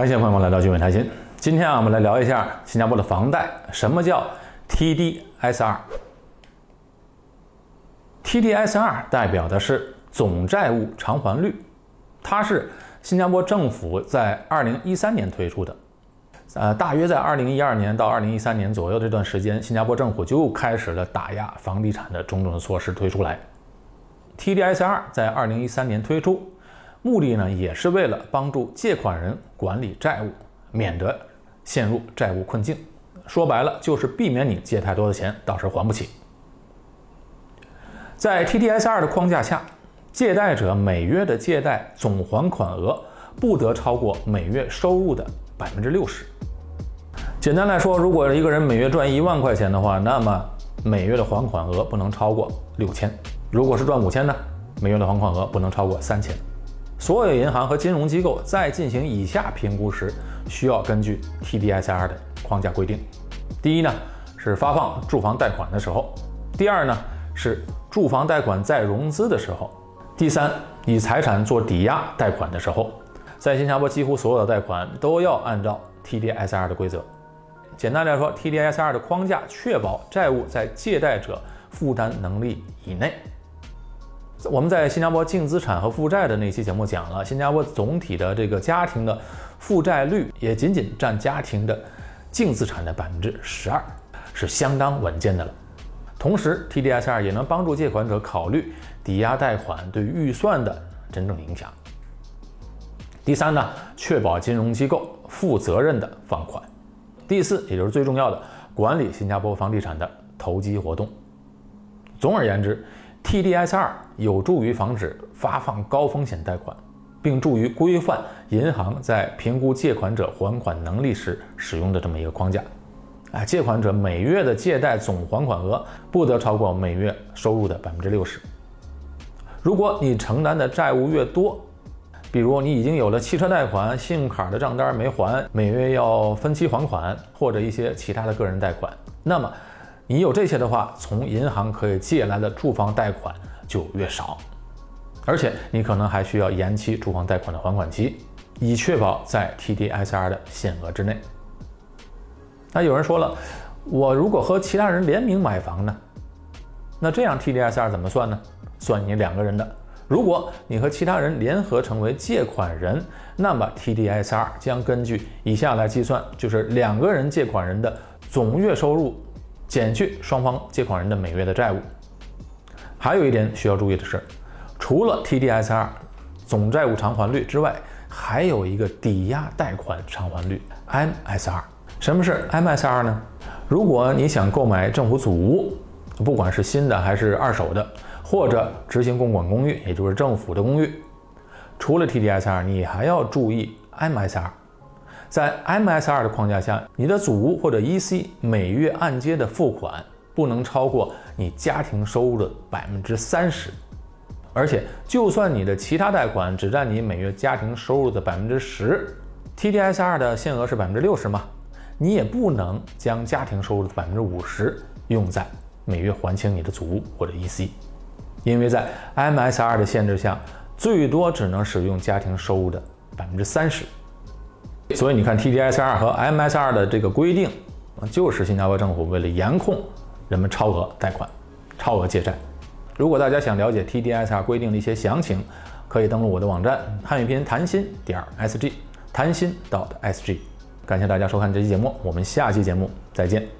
感谢朋友们来到聚美财经。今天啊，我们来聊一下新加坡的房贷，什么叫 TDSR？TDSR 代表的是总债务偿还率，它是新加坡政府在2013年推出的。呃，大约在2012年到2013年左右这段时间，新加坡政府就开始了打压房地产的种种的措施推出来。TDSR 在2013年推出。目的呢，也是为了帮助借款人管理债务，免得陷入债务困境。说白了，就是避免你借太多的钱，到时候还不起。在 TDSR 的框架下，借贷者每月的借贷总还款额不得超过每月收入的百分之六十。简单来说，如果一个人每月赚一万块钱的话，那么每月的还款额不能超过六千；如果是赚五千呢，每月的还款额不能超过三千。所有银行和金融机构在进行以下评估时，需要根据 TDSR 的框架规定：第一呢是发放住房贷款的时候；第二呢是住房贷款再融资的时候；第三以财产做抵押贷款的时候。在新加坡，几乎所有的贷款都要按照 TDSR 的规则。简单来说，TDSR 的框架确保债务在借贷者负担能力以内。我们在新加坡净资产和负债的那期节目讲了，新加坡总体的这个家庭的负债率也仅仅占家庭的净资产的百分之十二，是相当稳健的了。同时，TDSR 也能帮助借款者考虑抵押贷款对预算的真正影响。第三呢，确保金融机构负责任的放款。第四，也就是最重要的，管理新加坡房地产的投机活动。总而言之。TDS 二有助于防止发放高风险贷款，并助于规范银行在评估借款者还款能力时使用的这么一个框架。啊，借款者每月的借贷总还款额不得超过每月收入的百分之六十。如果你承担的债务越多，比如你已经有了汽车贷款、信用卡的账单没还，每月要分期还款，或者一些其他的个人贷款，那么。你有这些的话，从银行可以借来的住房贷款就越少，而且你可能还需要延期住房贷款的还款期，以确保在 TDSR 的限额之内。那有人说了，我如果和其他人联名买房呢？那这样 TDSR 怎么算呢？算你两个人的。如果你和其他人联合成为借款人，那么 TDSR 将根据以下来计算，就是两个人借款人的总月收入。减去双方借款人的每月的债务。还有一点需要注意的是，除了 TDSR 总债务偿还率之外，还有一个抵押贷款偿还率 MSR。什么是 MSR 呢？如果你想购买政府组屋，不管是新的还是二手的，或者执行公管公寓，也就是政府的公寓，除了 TDSR，你还要注意 MSR。在 MSR 的框架下，你的祖屋或者 EC 每月按揭的付款不能超过你家庭收入的百分之三十，而且就算你的其他贷款只占你每月家庭收入的百分之十，TDSR 的限额是百分之六十嘛，你也不能将家庭收入的百分之五十用在每月还清你的祖屋或者 EC，因为在 MSR 的限制下，最多只能使用家庭收入的百分之三十。所以你看，TDSR 和 MSR 的这个规定，就是新加坡政府为了严控人们超额贷款、超额借债。如果大家想了解 TDSR 规定的一些详情，可以登录我的网站汉语拼音谈心点 SG，谈心 dot SG。感谢大家收看这期节目，我们下期节目再见。